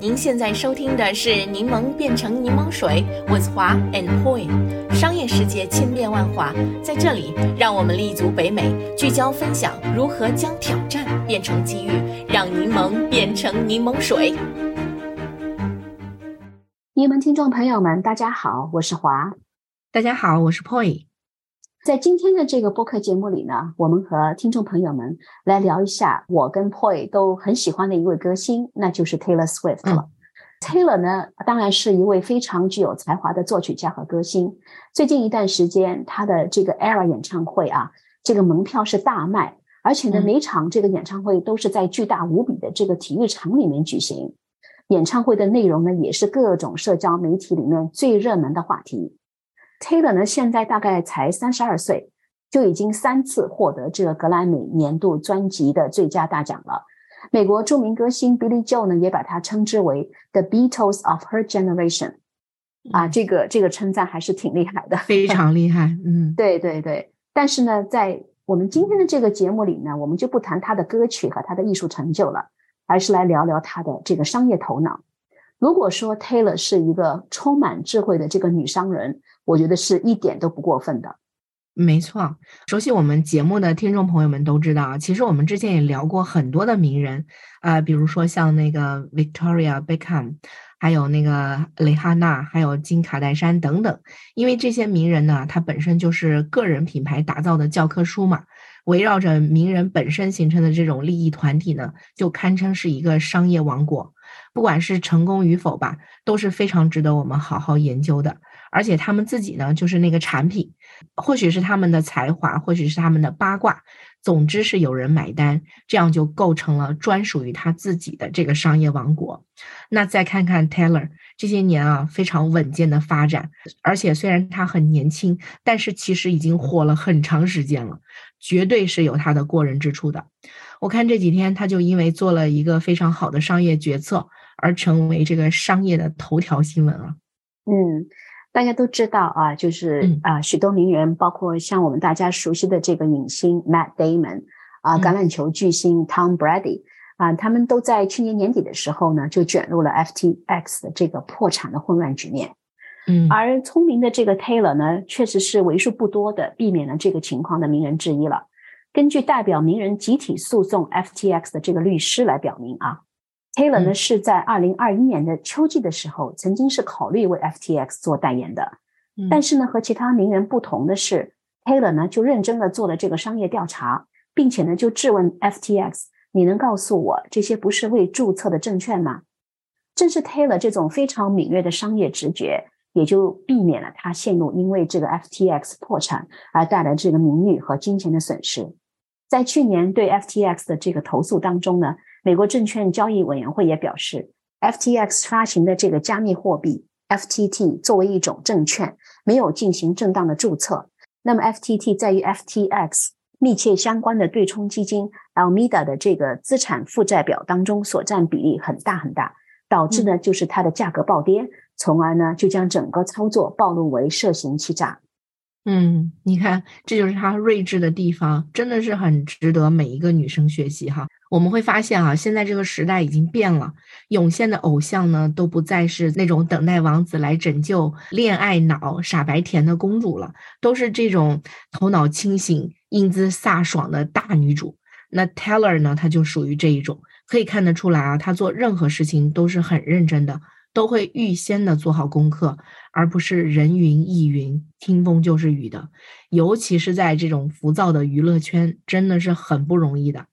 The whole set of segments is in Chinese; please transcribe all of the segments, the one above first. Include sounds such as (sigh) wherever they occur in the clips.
您现在收听的是《柠檬变成柠檬水》，with 华 and Poi。商业世界千变万化，在这里，让我们立足北美，聚焦分享如何将挑战变成机遇，让柠檬变成柠檬水。柠檬听众朋友们，大家好，我是华。大家好，我是 Poi。在今天的这个播客节目里呢，我们和听众朋友们来聊一下我跟 Poi 都很喜欢的一位歌星，那就是 Taylor Swift 了。Taylor 呢，当然是一位非常具有才华的作曲家和歌星。最近一段时间，他的这个 Era 演唱会啊，这个门票是大卖，而且呢，每场这个演唱会都是在巨大无比的这个体育场里面举行。演唱会的内容呢，也是各种社交媒体里面最热门的话题。Taylor 呢，现在大概才三十二岁，就已经三次获得这个格莱美年度专辑的最佳大奖了。美国著名歌星 Billy Joel 呢，也把他称之为 The Beatles of her generation。啊，这个这个称赞还是挺厉害的，非 (laughs) 常厉害。嗯，对对对。但是呢，在我们今天的这个节目里呢，我们就不谈他的歌曲和他的艺术成就了，而是来聊聊他的这个商业头脑。如果说 Taylor 是一个充满智慧的这个女商人，我觉得是一点都不过分的。没错，熟悉我们节目的听众朋友们都知道，其实我们之前也聊过很多的名人，啊，比如说像那个 Victoria Beckham，还有那个蕾哈娜，还有金卡戴珊等等。因为这些名人呢，他本身就是个人品牌打造的教科书嘛，围绕着名人本身形成的这种利益团体呢，就堪称是一个商业王国。不管是成功与否吧，都是非常值得我们好好研究的。而且他们自己呢，就是那个产品，或许是他们的才华，或许是他们的八卦，总之是有人买单，这样就构成了专属于他自己的这个商业王国。那再看看 Taylor 这些年啊，非常稳健的发展，而且虽然他很年轻，但是其实已经火了很长时间了，绝对是有他的过人之处的。我看这几天他就因为做了一个非常好的商业决策，而成为这个商业的头条新闻了。嗯。大家都知道啊，就是啊，许多名人，包括像我们大家熟悉的这个影星 Matt Damon，啊，橄榄球巨星 Tom Brady，啊，他们都在去年年底的时候呢，就卷入了 FTX 的这个破产的混乱局面。嗯，而聪明的这个 Taylor 呢，确实是为数不多的避免了这个情况的名人之一了。根据代表名人集体诉讼 FTX 的这个律师来表明啊。Taylor 呢是在二零二一年的秋季的时候，曾经是考虑为 FTX 做代言的，但是呢，和其他名人不同的是，Taylor 呢就认真的做了这个商业调查，并且呢就质问 FTX：“ 你能告诉我这些不是未注册的证券吗？”正是 Taylor 这种非常敏锐的商业直觉，也就避免了他陷入因为这个 FTX 破产而带来这个名誉和金钱的损失。在去年对 FTX 的这个投诉当中呢。美国证券交易委员会也表示，FTX 发行的这个加密货币 FTT 作为一种证券，没有进行正当的注册。那么 FTT 在与 FTX 密切相关的对冲基金 Almeida 的这个资产负债表当中所占比例很大很大，导致呢就是它的价格暴跌，从而呢就将整个操作暴露为涉嫌欺诈。嗯，你看，这就是他睿智的地方，真的是很值得每一个女生学习哈。我们会发现啊，现在这个时代已经变了，涌现的偶像呢，都不再是那种等待王子来拯救、恋爱脑、傻白甜的公主了，都是这种头脑清醒、英姿飒爽的大女主。那 Taylor 呢，她就属于这一种，可以看得出来啊，她做任何事情都是很认真的。都会预先的做好功课，而不是人云亦云、听风就是雨的。尤其是在这种浮躁的娱乐圈，真的是很不容易的。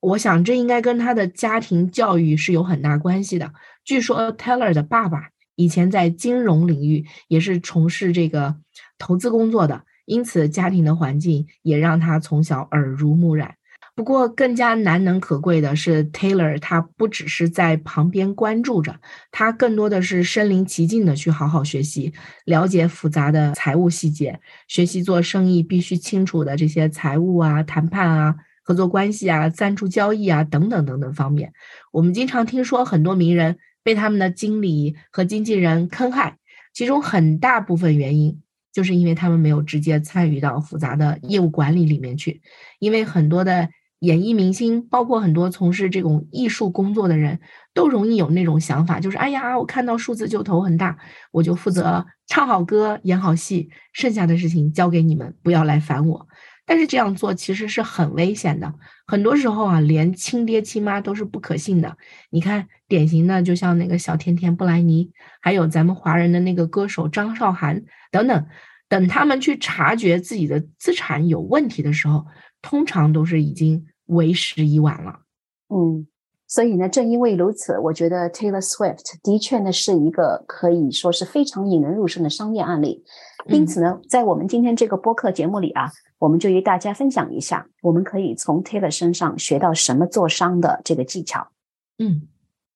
我想这应该跟他的家庭教育是有很大关系的。据说 Taylor 的爸爸以前在金融领域也是从事这个投资工作的，因此家庭的环境也让他从小耳濡目染。不过，更加难能可贵的是，Taylor 他不只是在旁边关注着，他更多的是身临其境的去好好学习，了解复杂的财务细节，学习做生意必须清楚的这些财务啊、谈判啊、合作关系啊、赞助交易啊等等等等方面。我们经常听说很多名人被他们的经理和经纪人坑害，其中很大部分原因。就是因为他们没有直接参与到复杂的业务管理里面去，因为很多的演艺明星，包括很多从事这种艺术工作的人，都容易有那种想法，就是哎呀，我看到数字就头很大，我就负责唱好歌、演好戏，剩下的事情交给你们，不要来烦我。但是这样做其实是很危险的，很多时候啊，连亲爹亲妈都是不可信的。你看，典型的就像那个小甜甜布莱尼，还有咱们华人的那个歌手张韶涵等等，等他们去察觉自己的资产有问题的时候，通常都是已经为时已晚了。嗯，所以呢，正因为如此，我觉得 Taylor Swift 的确呢是一个可以说是非常引人入胜的商业案例。因此呢，在我们今天这个播客节目里啊。我们就与大家分享一下，我们可以从 Taylor 身上学到什么做商的这个技巧。嗯，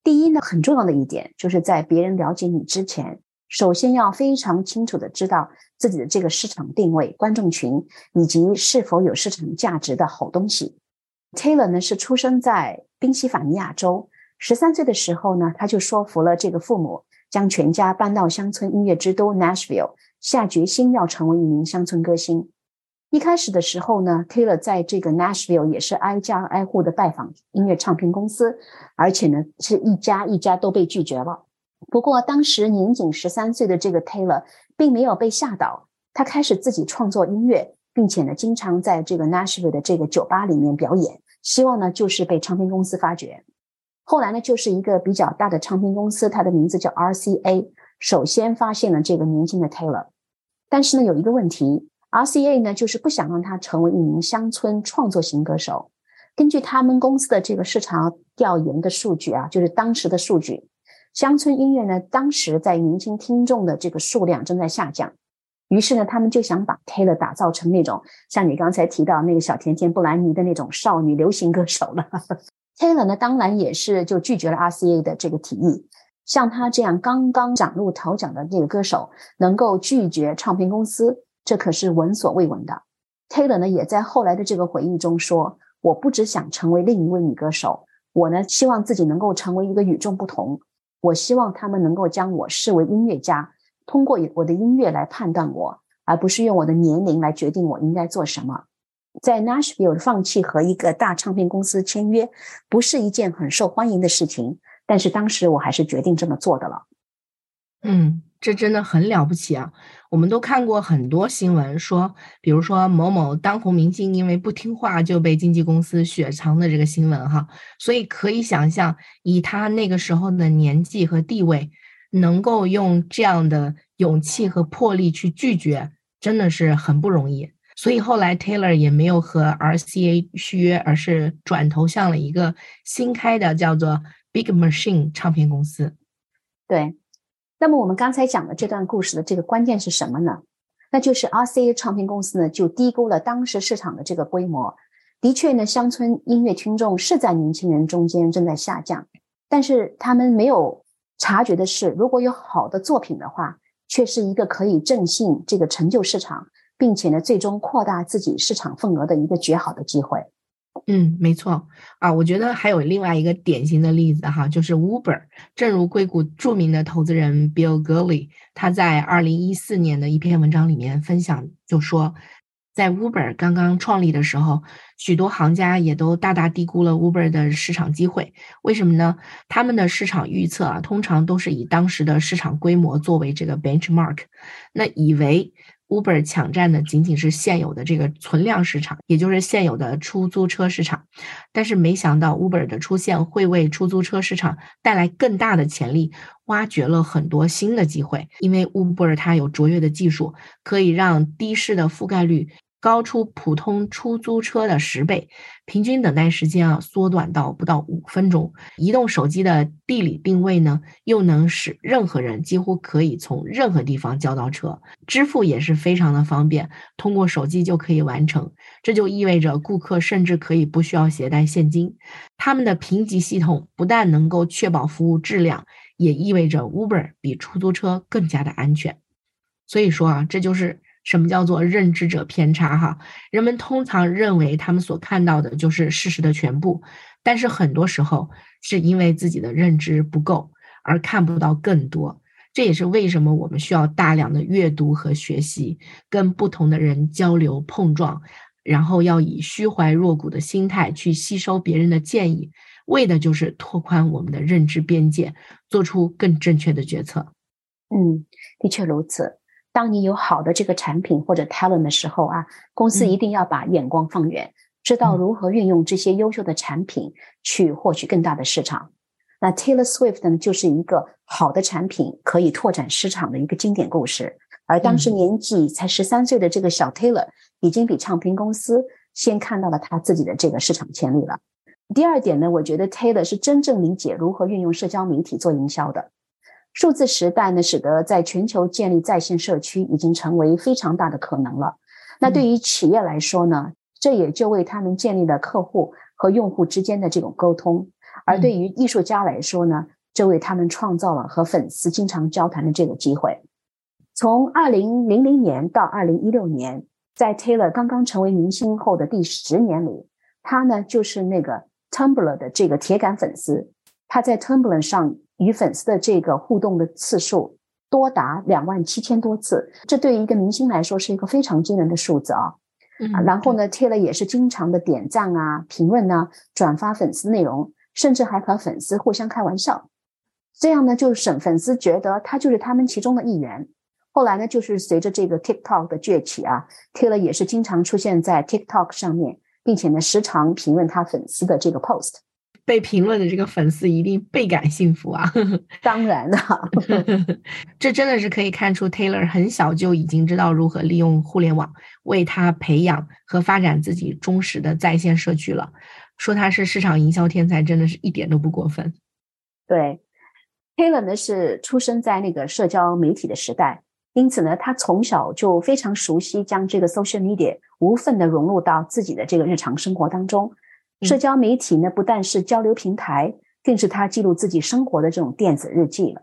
第一呢，很重要的一点就是在别人了解你之前，首先要非常清楚的知道自己的这个市场定位、观众群以及是否有市场价值的好东西。Taylor 呢是出生在宾夕法尼亚州，十三岁的时候呢，他就说服了这个父母，将全家搬到乡村音乐之都 Nashville，下决心要成为一名乡村歌星。一开始的时候呢，Taylor 在这个 Nashville 也是挨家挨户的拜访音乐唱片公司，而且呢是一家一家都被拒绝了。不过当时年仅十三岁的这个 Taylor 并没有被吓倒，他开始自己创作音乐，并且呢经常在这个 Nashville 的这个酒吧里面表演，希望呢就是被唱片公司发掘。后来呢就是一个比较大的唱片公司，它的名字叫 RCA，首先发现了这个年轻的 Taylor，但是呢有一个问题。RCA 呢，就是不想让他成为一名乡村创作型歌手。根据他们公司的这个市场调研的数据啊，就是当时的数据，乡村音乐呢，当时在年轻听众的这个数量正在下降。于是呢，他们就想把 Taylor 打造成那种像你刚才提到那个小甜甜布兰妮的那种少女流行歌手了。Taylor 呢，当然也是就拒绝了 RCA 的这个提议。像他这样刚刚崭露头角的这个歌手，能够拒绝唱片公司。这可是闻所未闻的。Taylor 呢，也在后来的这个回忆中说：“我不只想成为另一位女歌手，我呢，希望自己能够成为一个与众不同。我希望他们能够将我视为音乐家，通过我的音乐来判断我，而不是用我的年龄来决定我应该做什么。”在 Nashville 放弃和一个大唱片公司签约，不是一件很受欢迎的事情，但是当时我还是决定这么做的了。嗯。这真的很了不起啊！我们都看过很多新闻，说，比如说某某当红明星因为不听话就被经纪公司雪藏的这个新闻哈。所以可以想象，以他那个时候的年纪和地位，能够用这样的勇气和魄力去拒绝，真的是很不容易。所以后来 Taylor 也没有和 RCA 续约，而是转投向了一个新开的叫做 Big Machine 唱片公司。对。那么我们刚才讲的这段故事的这个关键是什么呢？那就是 RCA 唱片公司呢就低估了当时市场的这个规模。的确呢，乡村音乐听众是在年轻人中间正在下降，但是他们没有察觉的是，如果有好的作品的话，却是一个可以振兴这个成就市场，并且呢，最终扩大自己市场份额的一个绝好的机会。嗯，没错啊，我觉得还有另外一个典型的例子哈，就是 Uber。正如硅谷著名的投资人 Bill Gurley 他在二零一四年的一篇文章里面分享，就说，在 Uber 刚刚创立的时候，许多行家也都大大低估了 Uber 的市场机会。为什么呢？他们的市场预测啊，通常都是以当时的市场规模作为这个 benchmark，那以为。Uber 抢占的仅仅是现有的这个存量市场，也就是现有的出租车市场，但是没想到 Uber 的出现会为出租车市场带来更大的潜力，挖掘了很多新的机会。因为 Uber 它有卓越的技术，可以让的士的覆盖率。高出普通出租车的十倍，平均等待时间啊缩短到不到五分钟。移动手机的地理定位呢，又能使任何人几乎可以从任何地方叫到车，支付也是非常的方便，通过手机就可以完成。这就意味着顾客甚至可以不需要携带现金。他们的评级系统不但能够确保服务质量，也意味着 Uber 比出租车更加的安全。所以说啊，这就是。什么叫做认知者偏差？哈，人们通常认为他们所看到的就是事实的全部，但是很多时候是因为自己的认知不够而看不到更多。这也是为什么我们需要大量的阅读和学习，跟不同的人交流碰撞，然后要以虚怀若谷的心态去吸收别人的建议，为的就是拓宽我们的认知边界，做出更正确的决策。嗯，的确如此。当你有好的这个产品或者 talent 的时候啊，公司一定要把眼光放远，知道如何运用这些优秀的产品去获取更大的市场。那 Taylor Swift 呢，就是一个好的产品可以拓展市场的一个经典故事。而当时年纪才十三岁的这个小 Taylor，已经比唱片公司先看到了他自己的这个市场潜力了。第二点呢，我觉得 Taylor 是真正理解如何运用社交媒体做营销的。数字时代呢，使得在全球建立在线社区已经成为非常大的可能了。那对于企业来说呢，这也就为他们建立了客户和用户之间的这种沟通；而对于艺术家来说呢，这为他们创造了和粉丝经常交谈的这个机会。从二零零零年到二零一六年，在 Taylor 刚刚成为明星后的第十年里，他呢就是那个 Tumblr 的这个铁杆粉丝，他在 Tumblr 上。与粉丝的这个互动的次数多达两万七千多次，这对于一个明星来说是一个非常惊人的数字啊！啊，然后呢，贴了也是经常的点赞啊、评论呐、转发粉丝内容，甚至还和粉丝互相开玩笑，这样呢，就省粉丝觉得他就是他们其中的一员。后来呢，就是随着这个 TikTok 的崛起啊，贴了也是经常出现在 TikTok 上面，并且呢，时常评论他粉丝的这个 post。被评论的这个粉丝一定倍感幸福啊！(laughs) 当然了，这真的是可以看出 Taylor 很小就已经知道如何利用互联网为他培养和发展自己忠实的在线社区了。说他是市场营销天才，真的是一点都不过分。对，Taylor 呢是出生在那个社交媒体的时代，因此呢，他从小就非常熟悉将这个 social media 无缝的融入到自己的这个日常生活当中。社交媒体呢，不但是交流平台，更是他记录自己生活的这种电子日记了。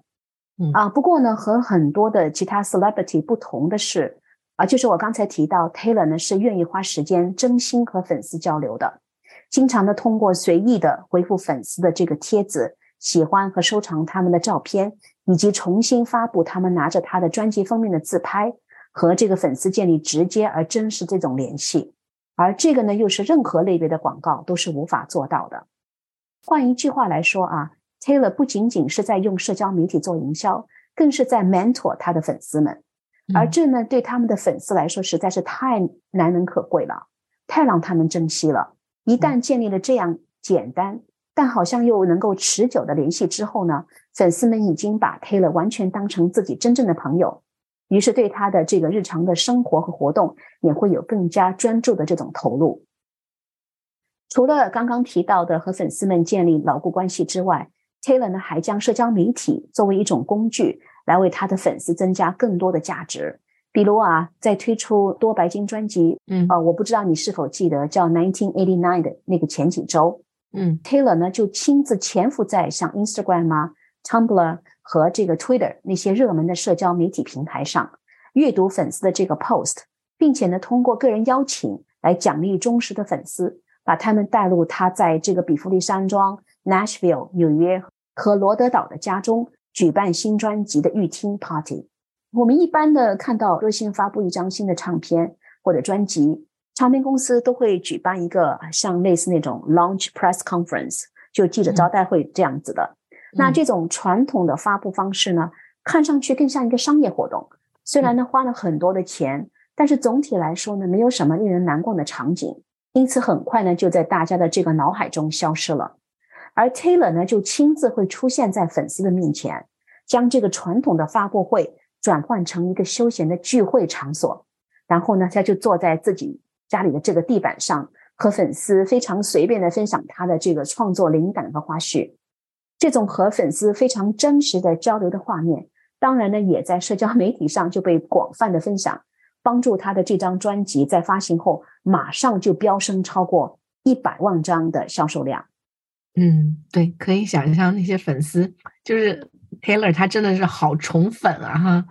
嗯啊，不过呢，和很多的其他 celebrity 不同的是，啊，就是我刚才提到 Taylor 呢，是愿意花时间真心和粉丝交流的，经常的通过随意的回复粉丝的这个帖子，喜欢和收藏他们的照片，以及重新发布他们拿着他的专辑封面的自拍，和这个粉丝建立直接而真实这种联系。而这个呢，又是任何类别的广告都是无法做到的。换一句话来说啊，Taylor 不仅仅是在用社交媒体做营销，更是在 mentor 他的粉丝们。而这呢，对他们的粉丝来说实在是太难能可贵了，太让他们珍惜了。一旦建立了这样简单但好像又能够持久的联系之后呢，粉丝们已经把 Taylor 完全当成自己真正的朋友。于是，对他的这个日常的生活和活动也会有更加专注的这种投入。除了刚刚提到的和粉丝们建立牢固关系之外，Taylor 呢还将社交媒体作为一种工具，来为他的粉丝增加更多的价值。比如啊，在推出多白金专辑，嗯啊，我不知道你是否记得叫 Nineteen Eighty Nine 的那个前几周，嗯，Taylor 呢就亲自潜伏在像 Instagram 啊、Tumblr。和这个 Twitter 那些热门的社交媒体平台上阅读粉丝的这个 post，并且呢，通过个人邀请来奖励忠实的粉丝，把他们带入他在这个比弗利山庄、Nashville 纽约和罗德岛的家中举办新专辑的预听 party。我们一般的看到歌星发布一张新的唱片或者专辑，唱片公司都会举办一个像类似那种 launch press conference，就记者招待会这样子的。那这种传统的发布方式呢，看上去更像一个商业活动。虽然呢花了很多的钱，但是总体来说呢，没有什么令人难忘的场景，因此很快呢就在大家的这个脑海中消失了。而 Taylor 呢就亲自会出现在粉丝的面前，将这个传统的发布会转换成一个休闲的聚会场所，然后呢他就坐在自己家里的这个地板上，和粉丝非常随便的分享他的这个创作灵感和花絮。这种和粉丝非常真实的交流的画面，当然呢，也在社交媒体上就被广泛的分享，帮助他的这张专辑在发行后马上就飙升超过一百万张的销售量。嗯，对，可以想象那些粉丝，就是 Taylor，他真的是好宠粉啊哈！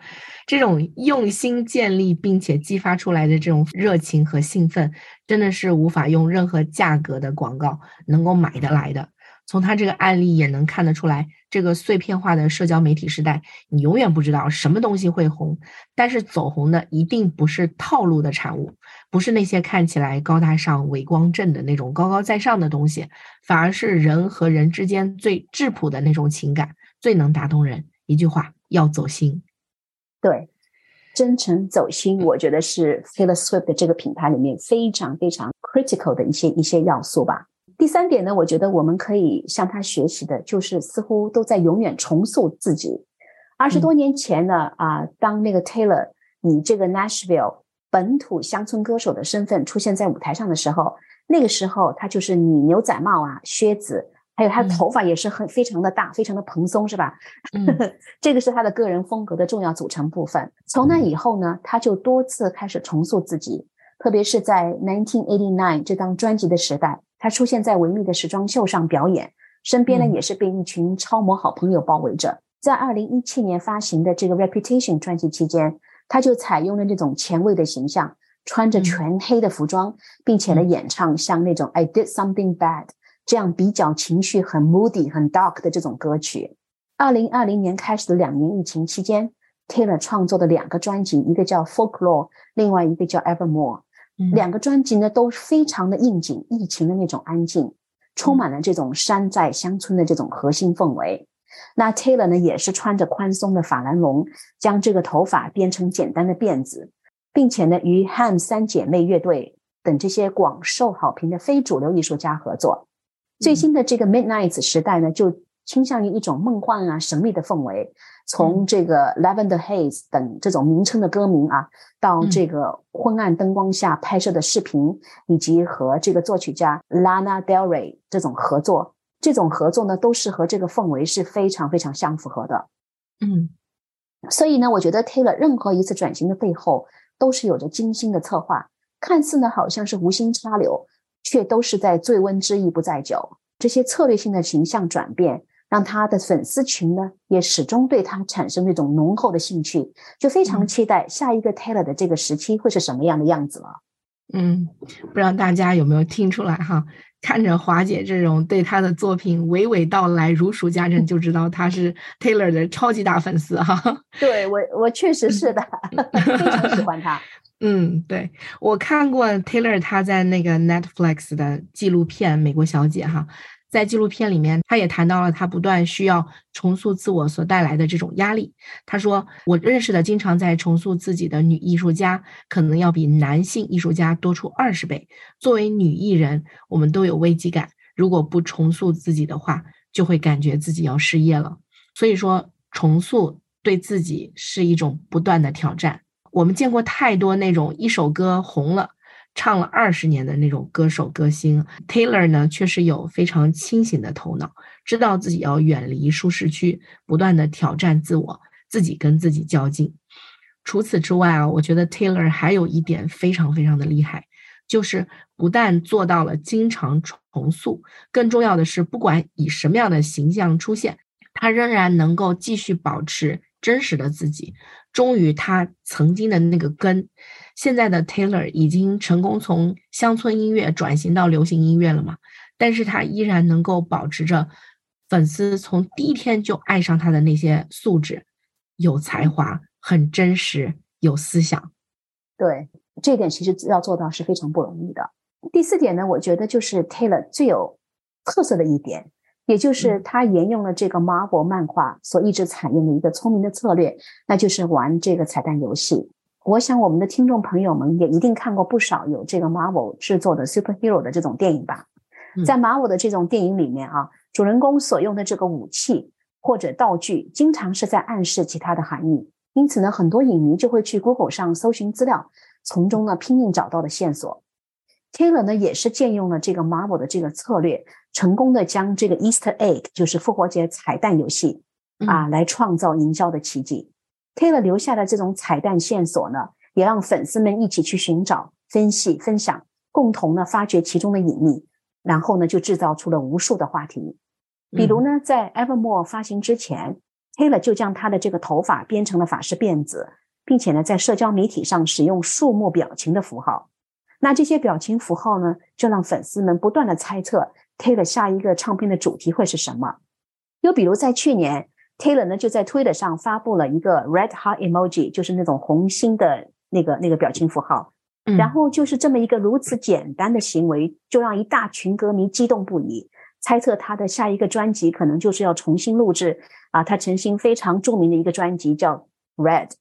这种用心建立并且激发出来的这种热情和兴奋，真的是无法用任何价格的广告能够买得来的。从他这个案例也能看得出来，这个碎片化的社交媒体时代，你永远不知道什么东西会红，但是走红的一定不是套路的产物，不是那些看起来高大上、伟光正的那种高高在上的东西，反而是人和人之间最质朴的那种情感，最能打动人。一句话，要走心。对，真诚走心，我觉得是 Taylor Swift 的这个品牌里面非常非常 critical 的一些一些要素吧。第三点呢，我觉得我们可以向他学习的，就是似乎都在永远重塑自己。二十多年前呢，啊，当那个 Taylor 以这个 Nashville 本土乡村歌手的身份出现在舞台上的时候，那个时候他就是你牛仔帽啊、靴子，还有他的头发也是很非常的大、非常的蓬松，是吧？(laughs) 这个是他的个人风格的重要组成部分。从那以后呢，他就多次开始重塑自己，特别是在 Nineteen Eighty Nine 这张专辑的时代。他出现在维密的时装秀上表演，身边呢也是被一群超模好朋友包围着。在二零一七年发行的这个 Reputation 专辑期间，他就采用了那种前卫的形象，穿着全黑的服装，并且呢演唱像那种 I Did Something Bad 这样比较情绪很 moody、很 dark 的这种歌曲。二零二零年开始的两年疫情期间，Taylor 创作的两个专辑，一个叫 Folklore，另外一个叫 Evermore。两个专辑呢都非常的应景，疫情的那种安静，充满了这种山寨乡村的这种核心氛围。那 Taylor 呢也是穿着宽松的法兰绒，将这个头发编成简单的辫子，并且呢与 Ham 三姐妹乐队等这些广受好评的非主流艺术家合作。最新的这个 Midnight 时代呢就。倾向于一种梦幻啊、神秘的氛围，从这个 Lavender Haze 等这种名称的歌名啊，到这个昏暗灯光下拍摄的视频，以及和这个作曲家 Lana Del Rey 这种合作，这种合作呢，都是和这个氛围是非常非常相符合的。嗯，所以呢，我觉得 Taylor 任何一次转型的背后，都是有着精心的策划，看似呢好像是无心插柳，却都是在醉翁之意不在酒。这些策略性的形象转变。让他的粉丝群呢，也始终对他产生那种浓厚的兴趣，就非常期待下一个 Taylor 的这个时期会是什么样的样子了。嗯，不知道大家有没有听出来哈？看着华姐这种对她的作品娓娓道来、如数家珍，就知道她是 Taylor 的超级大粉丝哈。对我，我确实是的，(laughs) 非常喜欢她。(laughs) 嗯，对我看过 Taylor 她在那个 Netflix 的纪录片《美国小姐》哈。在纪录片里面，他也谈到了他不断需要重塑自我所带来的这种压力。他说：“我认识的经常在重塑自己的女艺术家，可能要比男性艺术家多出二十倍。作为女艺人，我们都有危机感。如果不重塑自己的话，就会感觉自己要失业了。所以说，重塑对自己是一种不断的挑战。我们见过太多那种一首歌红了。”唱了二十年的那种歌手歌星 Taylor 呢，确实有非常清醒的头脑，知道自己要远离舒适区，不断的挑战自我，自己跟自己较劲。除此之外啊，我觉得 Taylor 还有一点非常非常的厉害，就是不但做到了经常重塑，更重要的是，不管以什么样的形象出现，他仍然能够继续保持真实的自己，忠于他曾经的那个根。现在的 Taylor 已经成功从乡村音乐转型到流行音乐了嘛？但是他依然能够保持着粉丝从第一天就爱上他的那些素质，有才华，很真实，有思想。对，这点其实要做到是非常不容易的。第四点呢，我觉得就是 Taylor 最有特色的一点，也就是他沿用了这个 Marvel 漫画所一直采用的一个聪明的策略，那就是玩这个彩蛋游戏。我想我们的听众朋友们也一定看过不少有这个 Marvel 制作的 superhero 的这种电影吧？在 Marvel 的这种电影里面啊，主人公所用的这个武器或者道具，经常是在暗示其他的含义。因此呢，很多影迷就会去 Google 上搜寻资料，从中呢拼命找到的线索。Taylor 呢也是借用了这个 Marvel 的这个策略，成功的将这个 Easter egg 就是复活节彩蛋游戏啊，来创造营销的奇迹。Taylor 留下的这种彩蛋线索呢，也让粉丝们一起去寻找、分析、分享，共同呢发掘其中的隐秘，然后呢就制造出了无数的话题。比如呢，在 Evermore 发行之前，Taylor 就将他的这个头发编成了法式辫子，并且呢在社交媒体上使用树木表情的符号。那这些表情符号呢，就让粉丝们不断的猜测 Taylor 下一个唱片的主题会是什么。又比如在去年，Taylor 呢就在 Twitter 上发布了一个 Red Heart Emoji，就是那种红心的那个那个表情符号。然后就是这么一个如此简单的行为，就让一大群歌迷激动不已，猜测他的下一个专辑可能就是要重新录制啊，他曾经非常著名的一个专辑叫 Red。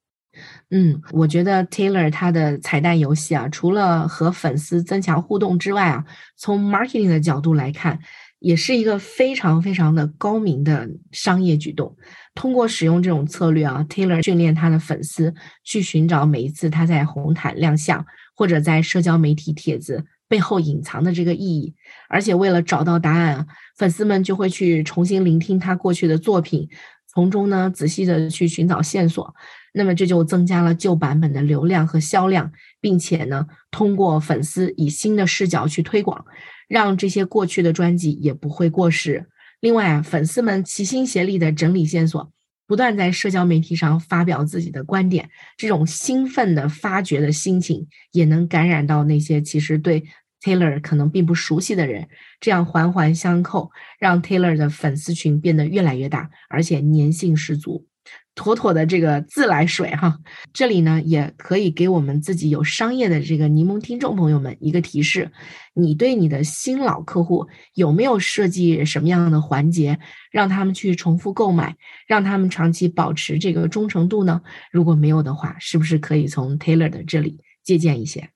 嗯，我觉得 Taylor 他的彩蛋游戏啊，除了和粉丝增强互动之外啊，从 marketing 的角度来看，也是一个非常非常的高明的商业举动。通过使用这种策略啊，Taylor 训练他的粉丝去寻找每一次他在红毯亮相。或者在社交媒体帖子背后隐藏的这个意义，而且为了找到答案啊，粉丝们就会去重新聆听他过去的作品，从中呢仔细的去寻找线索，那么这就增加了旧版本的流量和销量，并且呢通过粉丝以新的视角去推广，让这些过去的专辑也不会过时。另外啊，粉丝们齐心协力的整理线索。不断在社交媒体上发表自己的观点，这种兴奋的发掘的心情，也能感染到那些其实对 Taylor 可能并不熟悉的人，这样环环相扣，让 Taylor 的粉丝群变得越来越大，而且粘性十足。妥妥的这个自来水哈，这里呢也可以给我们自己有商业的这个柠檬听众朋友们一个提示：你对你的新老客户有没有设计什么样的环节，让他们去重复购买，让他们长期保持这个忠诚度呢？如果没有的话，是不是可以从 Taylor 的这里借鉴一些？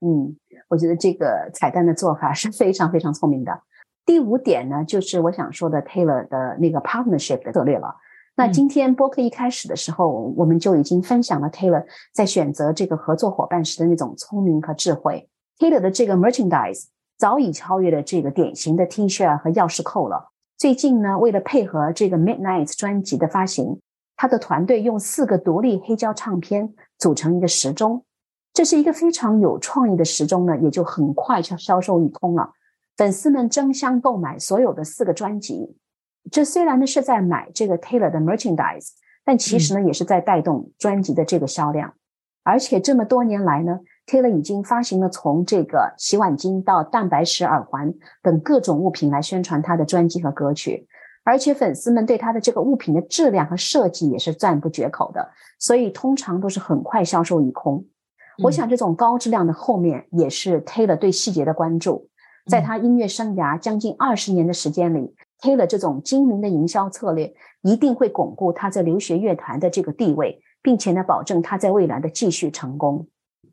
嗯，我觉得这个彩蛋的做法是非常非常聪明的。第五点呢，就是我想说的 Taylor 的那个 partnership 的策略了。那今天播客一开始的时候，我们就已经分享了 Taylor 在选择这个合作伙伴时的那种聪明和智慧。Taylor 的这个 merchandise 早已超越了这个典型的 T 恤和钥匙扣了。最近呢，为了配合这个 Midnight 专辑的发行，他的团队用四个独立黑胶唱片组成一个时钟。这是一个非常有创意的时钟呢，也就很快就销售一空了。粉丝们争相购买所有的四个专辑。这虽然呢是在买这个 Taylor 的 merchandise，但其实呢也是在带动专辑的这个销量。而且这么多年来呢，Taylor 已经发行了从这个洗碗巾到蛋白石耳环等各种物品来宣传他的专辑和歌曲。而且粉丝们对他的这个物品的质量和设计也是赞不绝口的，所以通常都是很快销售一空。我想这种高质量的后面也是 Taylor 对细节的关注。在他音乐生涯将近二十年的时间里。Taylor 这种精明的营销策略，一定会巩固他在留学乐团的这个地位，并且呢，保证他在未来的继续成功。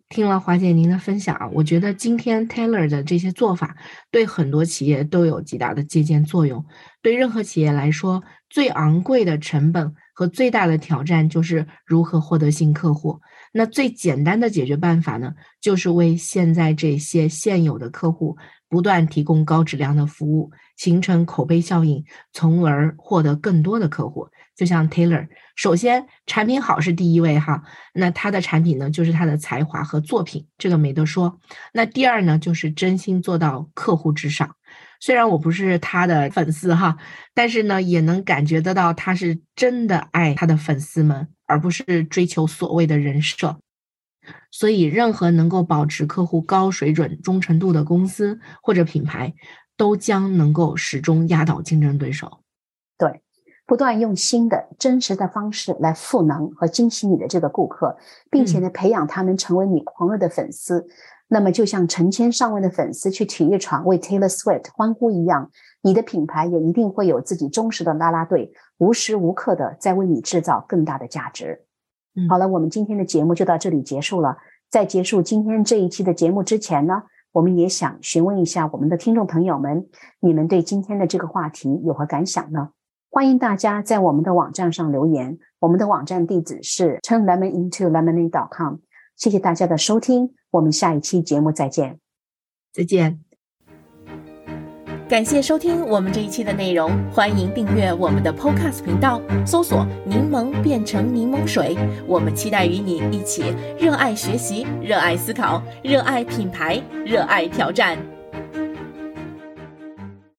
听了华姐您的分享啊，我觉得今天 Taylor 的这些做法，对很多企业都有极大的借鉴作用。对任何企业来说，最昂贵的成本和最大的挑战就是如何获得新客户。那最简单的解决办法呢，就是为现在这些现有的客户不断提供高质量的服务。形成口碑效应，从而获得更多的客户。就像 Taylor，首先产品好是第一位哈，那他的产品呢，就是他的才华和作品，这个没得说。那第二呢，就是真心做到客户至上。虽然我不是他的粉丝哈，但是呢，也能感觉得到他是真的爱他的粉丝们，而不是追求所谓的人设。所以，任何能够保持客户高水准忠诚度的公司或者品牌。都将能够始终压倒竞争对手。对，不断用新的真实的方式来赋能和惊喜你的这个顾客，并且呢，培养他们成为你狂热的粉丝。那么，就像成千上万的粉丝去体育场为 Taylor Swift 欢呼一样，你的品牌也一定会有自己忠实的啦啦队，无时无刻的在为你制造更大的价值。好了，我们今天的节目就到这里结束了。在结束今天这一期的节目之前呢？我们也想询问一下我们的听众朋友们，你们对今天的这个话题有何感想呢？欢迎大家在我们的网站上留言，我们的网站地址是 turn lemon into lemonade dot com。谢谢大家的收听，我们下一期节目再见，再见。感谢收听我们这一期的内容，欢迎订阅我们的 Podcast 频道，搜索“柠檬变成柠檬水”。我们期待与你一起热爱学习、热爱思考、热爱品牌、热爱挑战。